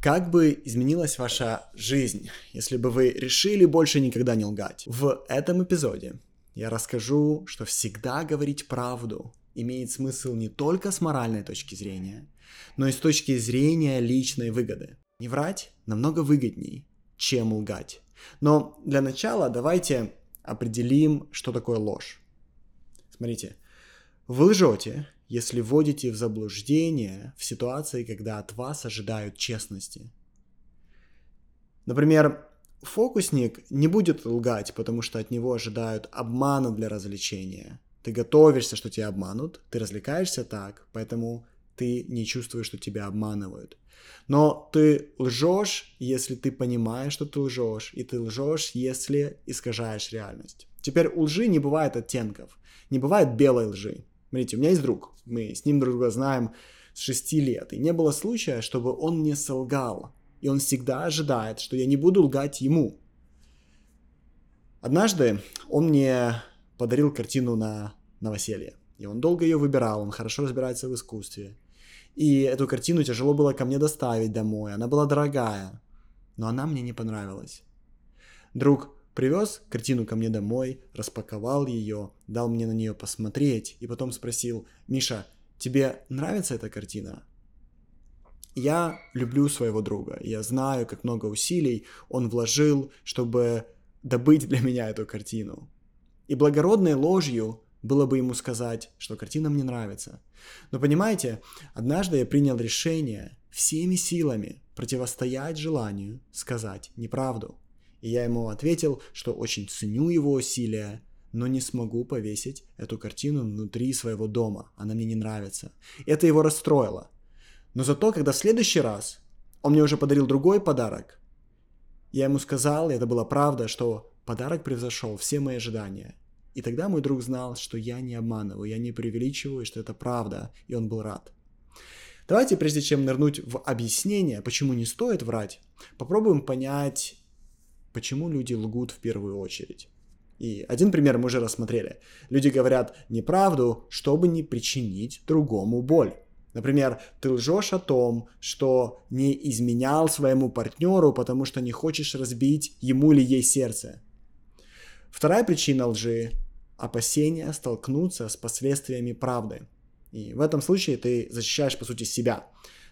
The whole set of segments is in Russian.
Как бы изменилась ваша жизнь, если бы вы решили больше никогда не лгать? В этом эпизоде я расскажу, что всегда говорить правду имеет смысл не только с моральной точки зрения, но и с точки зрения личной выгоды. Не врать намного выгодней, чем лгать. Но для начала давайте определим, что такое ложь. Смотрите, вы лжете, если вводите в заблуждение в ситуации, когда от вас ожидают честности. Например, фокусник не будет лгать, потому что от него ожидают обмана для развлечения. Ты готовишься, что тебя обманут, ты развлекаешься так, поэтому ты не чувствуешь, что тебя обманывают. Но ты лжешь, если ты понимаешь, что ты лжешь, и ты лжешь, если искажаешь реальность. Теперь у лжи не бывает оттенков, не бывает белой лжи. Смотрите, у меня есть друг, мы с ним друг друга знаем с 6 лет, и не было случая, чтобы он мне солгал, и он всегда ожидает, что я не буду лгать ему. Однажды он мне подарил картину на новоселье, и он долго ее выбирал, он хорошо разбирается в искусстве. И эту картину тяжело было ко мне доставить домой, она была дорогая, но она мне не понравилась. Друг Привез картину ко мне домой, распаковал ее, дал мне на нее посмотреть и потом спросил, Миша, тебе нравится эта картина? Я люблю своего друга, я знаю, как много усилий он вложил, чтобы добыть для меня эту картину. И благородной ложью было бы ему сказать, что картина мне нравится. Но понимаете, однажды я принял решение всеми силами противостоять желанию сказать неправду. И я ему ответил, что очень ценю его усилия, но не смогу повесить эту картину внутри своего дома. Она мне не нравится. Это его расстроило. Но зато, когда в следующий раз он мне уже подарил другой подарок, я ему сказал, и это была правда, что подарок превзошел все мои ожидания. И тогда мой друг знал, что я не обманываю, я не преувеличиваю, что это правда, и он был рад. Давайте, прежде чем нырнуть в объяснение, почему не стоит врать, попробуем понять почему люди лгут в первую очередь. И один пример мы уже рассмотрели. Люди говорят неправду, чтобы не причинить другому боль. Например, ты лжешь о том, что не изменял своему партнеру, потому что не хочешь разбить ему или ей сердце. Вторая причина лжи – опасение столкнуться с последствиями правды. И в этом случае ты защищаешь, по сути, себя.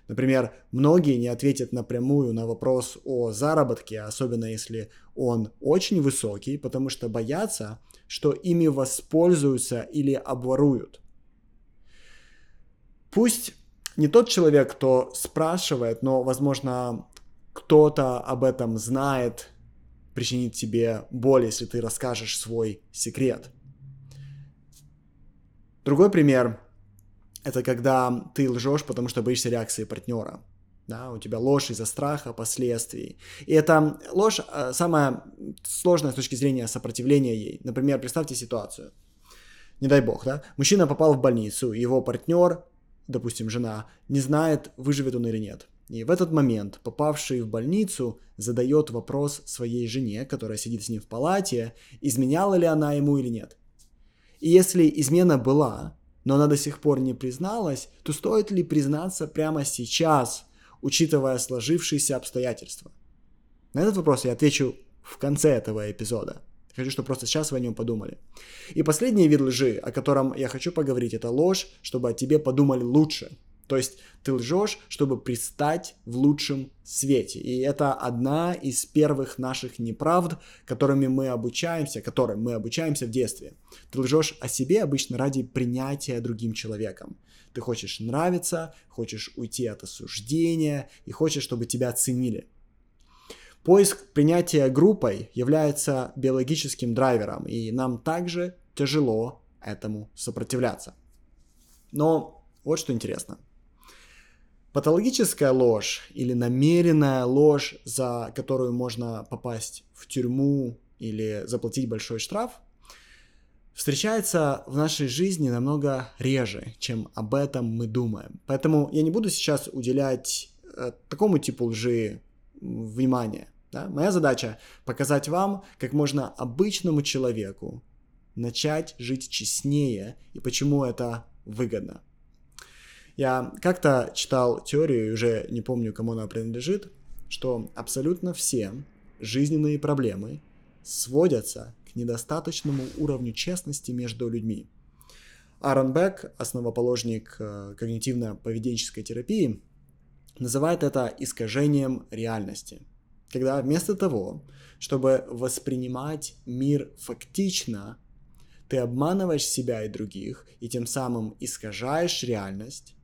Например, многие не ответят напрямую на вопрос о заработке, особенно если он очень высокий, потому что боятся, что ими воспользуются или обворуют. Пусть не тот человек, кто спрашивает, но, возможно, кто-то об этом знает, причинит тебе боль, если ты расскажешь свой секрет. Другой пример это когда ты лжешь, потому что боишься реакции партнера. Да, у тебя ложь из-за страха, последствий. И эта ложь э, самая сложная с точки зрения сопротивления ей. Например, представьте ситуацию. Не дай бог, да? Мужчина попал в больницу, его партнер, допустим, жена, не знает, выживет он или нет. И в этот момент попавший в больницу задает вопрос своей жене, которая сидит с ним в палате, изменяла ли она ему или нет. И если измена была, но она до сих пор не призналась, то стоит ли признаться прямо сейчас, учитывая сложившиеся обстоятельства? На этот вопрос я отвечу в конце этого эпизода. Хочу, чтобы просто сейчас вы о нем подумали. И последний вид лжи, о котором я хочу поговорить, это ложь, чтобы о тебе подумали лучше. То есть ты лжешь, чтобы пристать в лучшем свете. И это одна из первых наших неправд, которыми мы обучаемся, которым мы обучаемся в детстве. Ты лжешь о себе обычно ради принятия другим человеком. Ты хочешь нравиться, хочешь уйти от осуждения и хочешь, чтобы тебя оценили. Поиск принятия группой является биологическим драйвером, и нам также тяжело этому сопротивляться. Но вот что интересно. Патологическая ложь или намеренная ложь, за которую можно попасть в тюрьму или заплатить большой штраф, встречается в нашей жизни намного реже, чем об этом мы думаем. Поэтому я не буду сейчас уделять э, такому типу лжи внимания. Да? Моя задача показать вам, как можно обычному человеку начать жить честнее и почему это выгодно. Я как-то читал теорию, уже не помню, кому она принадлежит, что абсолютно все жизненные проблемы сводятся к недостаточному уровню честности между людьми. Аарон Бек, основоположник э, когнитивно-поведенческой терапии, называет это искажением реальности. Когда вместо того, чтобы воспринимать мир фактично, ты обманываешь себя и других, и тем самым искажаешь реальность.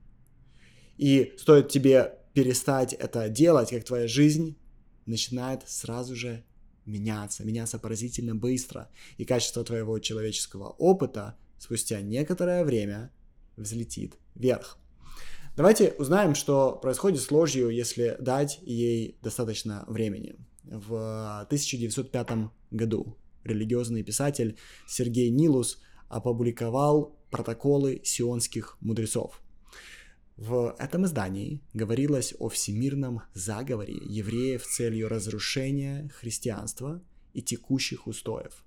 И стоит тебе перестать это делать, как твоя жизнь начинает сразу же меняться, меняться поразительно быстро, и качество твоего человеческого опыта спустя некоторое время взлетит вверх. Давайте узнаем, что происходит с ложью, если дать ей достаточно времени. В 1905 году религиозный писатель Сергей Нилус опубликовал протоколы сионских мудрецов. В этом издании говорилось о всемирном заговоре евреев с целью разрушения христианства и текущих устоев.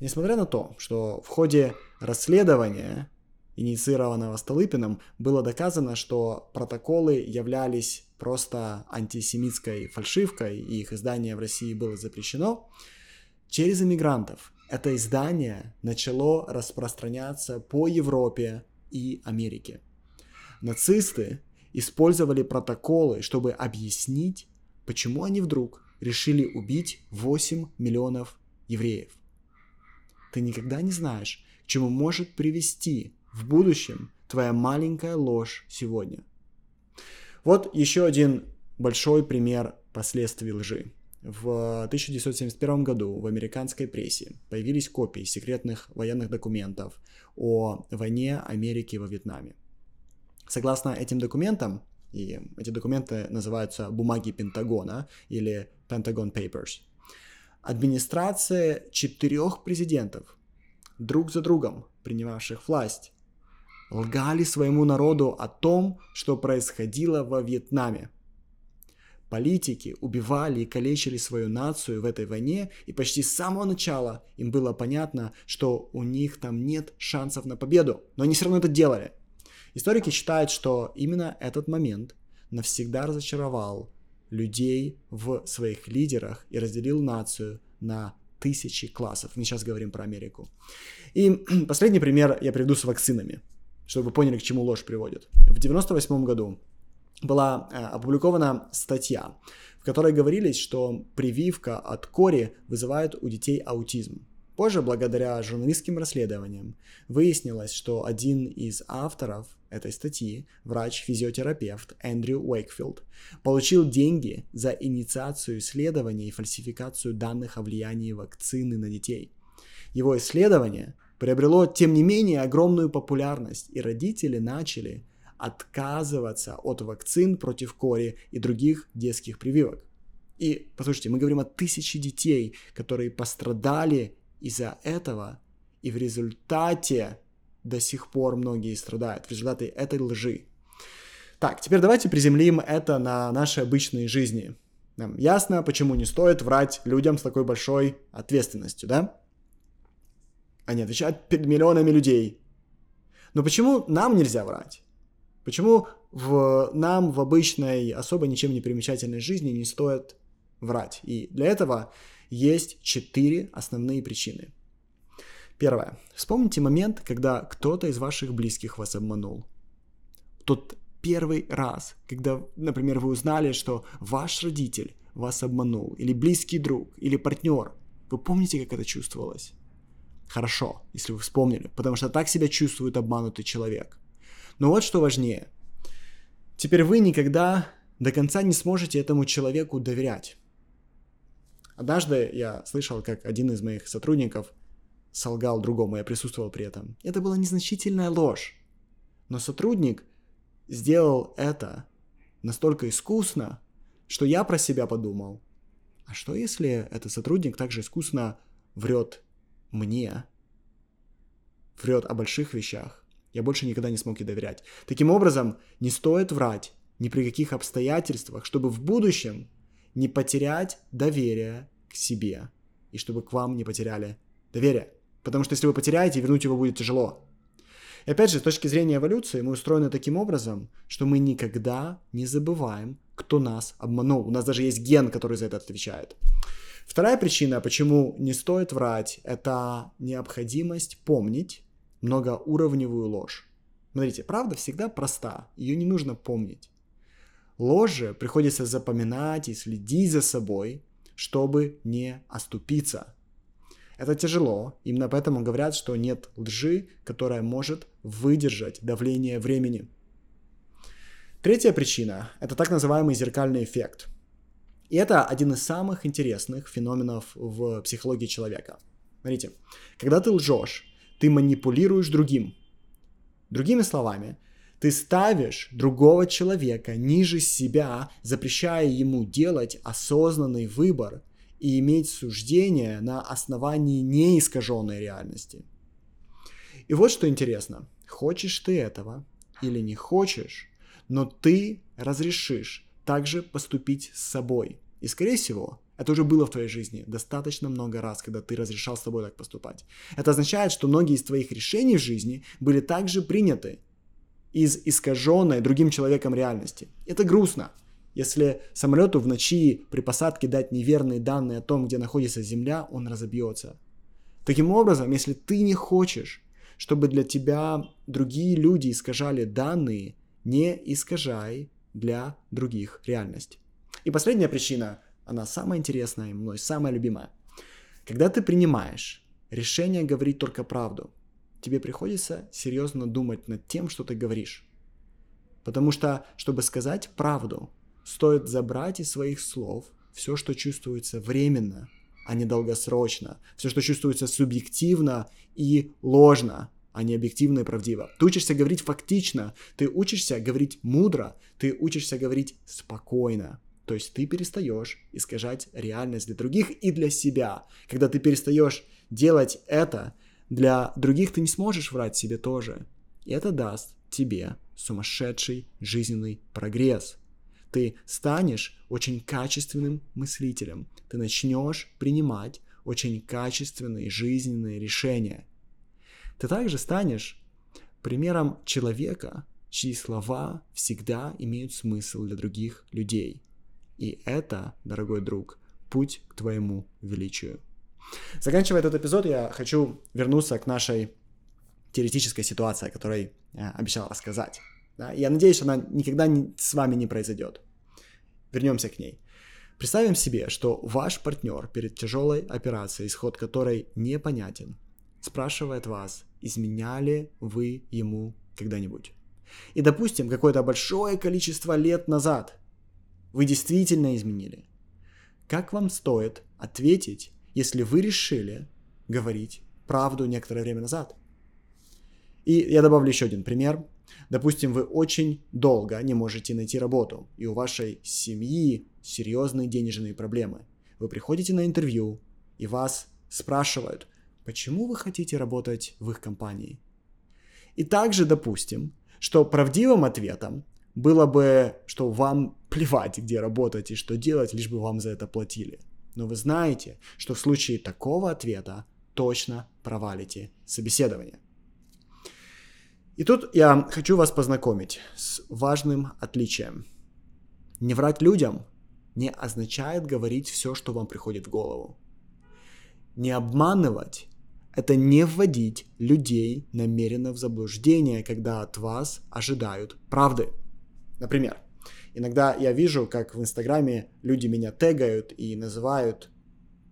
Несмотря на то, что в ходе расследования, инициированного Столыпиным, было доказано, что протоколы являлись просто антисемитской фальшивкой, и их издание в России было запрещено, через иммигрантов это издание начало распространяться по Европе и Америке. Нацисты использовали протоколы, чтобы объяснить, почему они вдруг решили убить 8 миллионов евреев. Ты никогда не знаешь, к чему может привести в будущем твоя маленькая ложь сегодня. Вот еще один большой пример последствий лжи. В 1971 году в американской прессе появились копии секретных военных документов о войне Америки во Вьетнаме. Согласно этим документам, и эти документы называются бумаги Пентагона или Pentagon Papers, администрация четырех президентов, друг за другом принимавших власть, лгали своему народу о том, что происходило во Вьетнаме. Политики убивали и калечили свою нацию в этой войне, и почти с самого начала им было понятно, что у них там нет шансов на победу, но они все равно это делали. Историки считают, что именно этот момент навсегда разочаровал людей в своих лидерах и разделил нацию на тысячи классов. Мы сейчас говорим про Америку. И последний пример я приведу с вакцинами, чтобы вы поняли, к чему ложь приводит. В 98 году была э, опубликована статья, в которой говорилось, что прививка от кори вызывает у детей аутизм. Позже, благодаря журналистским расследованиям, выяснилось, что один из авторов этой статьи, врач-физиотерапевт Эндрю Уэйкфилд, получил деньги за инициацию исследований и фальсификацию данных о влиянии вакцины на детей. Его исследование приобрело, тем не менее, огромную популярность, и родители начали отказываться от вакцин против кори и других детских прививок. И, послушайте, мы говорим о тысяче детей, которые пострадали из-за этого, и в результате до сих пор многие страдают, в результате этой лжи. Так, теперь давайте приземлим это на нашей обычной жизни. Нам ясно, почему не стоит врать людям с такой большой ответственностью, да? Они отвечают перед миллионами людей. Но почему нам нельзя врать? Почему в, нам в обычной, особо ничем не примечательной жизни не стоит врать? И для этого есть четыре основные причины. Первое. Вспомните момент, когда кто-то из ваших близких вас обманул. Тот первый раз, когда, например, вы узнали, что ваш родитель вас обманул, или близкий друг, или партнер. Вы помните, как это чувствовалось? Хорошо, если вы вспомнили, потому что так себя чувствует обманутый человек. Но вот что важнее. Теперь вы никогда до конца не сможете этому человеку доверять. Однажды я слышал, как один из моих сотрудников солгал другому, я присутствовал при этом. Это была незначительная ложь. Но сотрудник сделал это настолько искусно, что я про себя подумал, а что если этот сотрудник также искусно врет мне, врет о больших вещах? Я больше никогда не смог ей доверять. Таким образом, не стоит врать ни при каких обстоятельствах, чтобы в будущем не потерять доверие к себе и чтобы к вам не потеряли доверие. Потому что если вы потеряете, вернуть его будет тяжело. И опять же, с точки зрения эволюции, мы устроены таким образом, что мы никогда не забываем, кто нас обманул. У нас даже есть ген, который за это отвечает. Вторая причина, почему не стоит врать, это необходимость помнить многоуровневую ложь. Смотрите, правда всегда проста, ее не нужно помнить. Ложь же приходится запоминать и следить за собой, чтобы не оступиться. Это тяжело, именно поэтому говорят, что нет лжи, которая может выдержать давление времени. Третья причина – это так называемый зеркальный эффект. И это один из самых интересных феноменов в психологии человека. Смотрите, когда ты лжешь, ты манипулируешь другим. Другими словами, ты ставишь другого человека ниже себя, запрещая ему делать осознанный выбор и иметь суждение на основании неискаженной реальности. И вот что интересно. Хочешь ты этого или не хочешь, но ты разрешишь также поступить с собой. И скорее всего, это уже было в твоей жизни достаточно много раз, когда ты разрешал с тобой так поступать. Это означает, что многие из твоих решений в жизни были также приняты из искаженной другим человеком реальности. Это грустно. Если самолету в ночи при посадке дать неверные данные о том, где находится Земля, он разобьется. Таким образом, если ты не хочешь, чтобы для тебя другие люди искажали данные, не искажай для других реальность. И последняя причина, она самая интересная и мной самая любимая. Когда ты принимаешь решение говорить только правду, тебе приходится серьезно думать над тем, что ты говоришь. Потому что, чтобы сказать правду, Стоит забрать из своих слов все, что чувствуется временно, а не долгосрочно. Все, что чувствуется субъективно и ложно, а не объективно и правдиво. Ты учишься говорить фактично, ты учишься говорить мудро, ты учишься говорить спокойно. То есть ты перестаешь искажать реальность для других и для себя. Когда ты перестаешь делать это, для других ты не сможешь врать себе тоже. И это даст тебе сумасшедший жизненный прогресс – ты станешь очень качественным мыслителем. Ты начнешь принимать очень качественные жизненные решения. Ты также станешь примером человека, чьи слова всегда имеют смысл для других людей. И это, дорогой друг, путь к твоему величию. Заканчивая этот эпизод, я хочу вернуться к нашей теоретической ситуации, о которой я обещал рассказать. Да? Я надеюсь, она никогда не, с вами не произойдет. Вернемся к ней. Представим себе, что ваш партнер перед тяжелой операцией, исход которой непонятен, спрашивает вас, изменяли вы ему когда-нибудь. И, допустим, какое-то большое количество лет назад вы действительно изменили. Как вам стоит ответить, если вы решили говорить правду некоторое время назад? И я добавлю еще один пример. Допустим, вы очень долго не можете найти работу, и у вашей семьи серьезные денежные проблемы. Вы приходите на интервью, и вас спрашивают, почему вы хотите работать в их компании. И также допустим, что правдивым ответом было бы, что вам плевать, где работать и что делать, лишь бы вам за это платили. Но вы знаете, что в случае такого ответа точно провалите собеседование. И тут я хочу вас познакомить с важным отличием. Не врать людям не означает говорить все, что вам приходит в голову. Не обманывать – это не вводить людей намеренно в заблуждение, когда от вас ожидают правды. Например, иногда я вижу, как в Инстаграме люди меня тегают и называют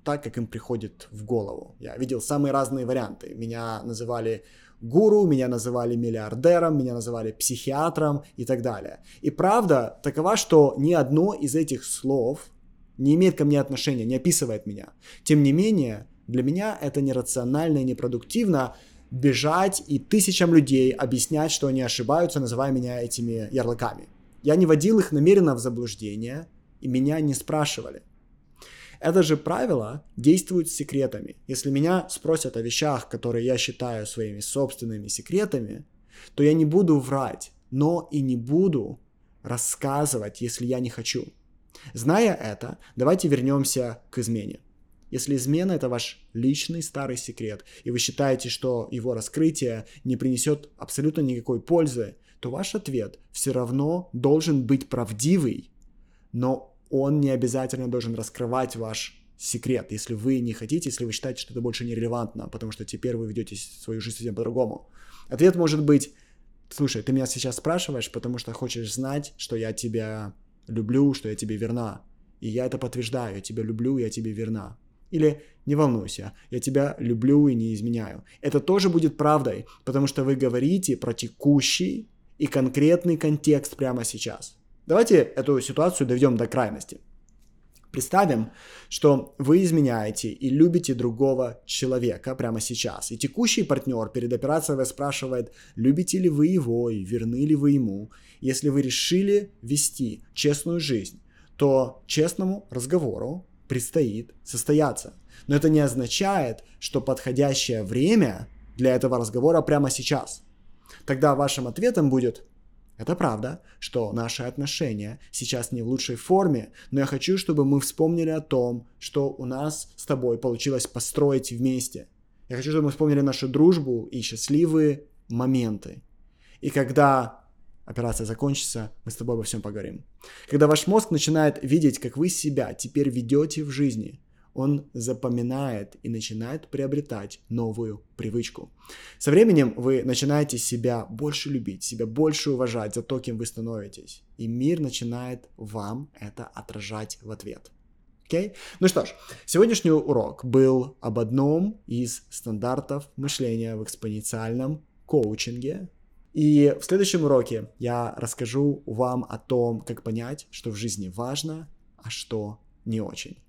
так, как им приходит в голову. Я видел самые разные варианты. Меня называли гуру, меня называли миллиардером, меня называли психиатром и так далее. И правда такова, что ни одно из этих слов не имеет ко мне отношения, не описывает меня. Тем не менее, для меня это нерационально и непродуктивно бежать и тысячам людей объяснять, что они ошибаются, называя меня этими ярлыками. Я не водил их намеренно в заблуждение, и меня не спрашивали. Это же правило действует с секретами. Если меня спросят о вещах, которые я считаю своими собственными секретами, то я не буду врать, но и не буду рассказывать, если я не хочу. Зная это, давайте вернемся к измене. Если измена это ваш личный старый секрет, и вы считаете, что его раскрытие не принесет абсолютно никакой пользы, то ваш ответ все равно должен быть правдивый, но он не обязательно должен раскрывать ваш секрет, если вы не хотите, если вы считаете, что это больше не релевантно, потому что теперь вы ведете свою жизнь совсем по-другому. Ответ может быть, слушай, ты меня сейчас спрашиваешь, потому что хочешь знать, что я тебя люблю, что я тебе верна. И я это подтверждаю, я тебя люблю, я тебе верна. Или не волнуйся, я тебя люблю и не изменяю. Это тоже будет правдой, потому что вы говорите про текущий и конкретный контекст прямо сейчас. Давайте эту ситуацию доведем до крайности. Представим, что вы изменяете и любите другого человека прямо сейчас, и текущий партнер перед операцией вас спрашивает, любите ли вы его и верны ли вы ему. Если вы решили вести честную жизнь, то честному разговору предстоит состояться. Но это не означает, что подходящее время для этого разговора прямо сейчас. Тогда вашим ответом будет это правда, что наши отношения сейчас не в лучшей форме, но я хочу, чтобы мы вспомнили о том, что у нас с тобой получилось построить вместе. Я хочу, чтобы мы вспомнили нашу дружбу и счастливые моменты. И когда операция закончится, мы с тобой обо всем поговорим. Когда ваш мозг начинает видеть, как вы себя теперь ведете в жизни – он запоминает и начинает приобретать новую привычку. Со временем вы начинаете себя больше любить, себя больше уважать за то, кем вы становитесь. И мир начинает вам это отражать в ответ. Okay? Ну что ж, сегодняшний урок был об одном из стандартов мышления в экспоненциальном коучинге. И в следующем уроке я расскажу вам о том, как понять, что в жизни важно, а что не очень.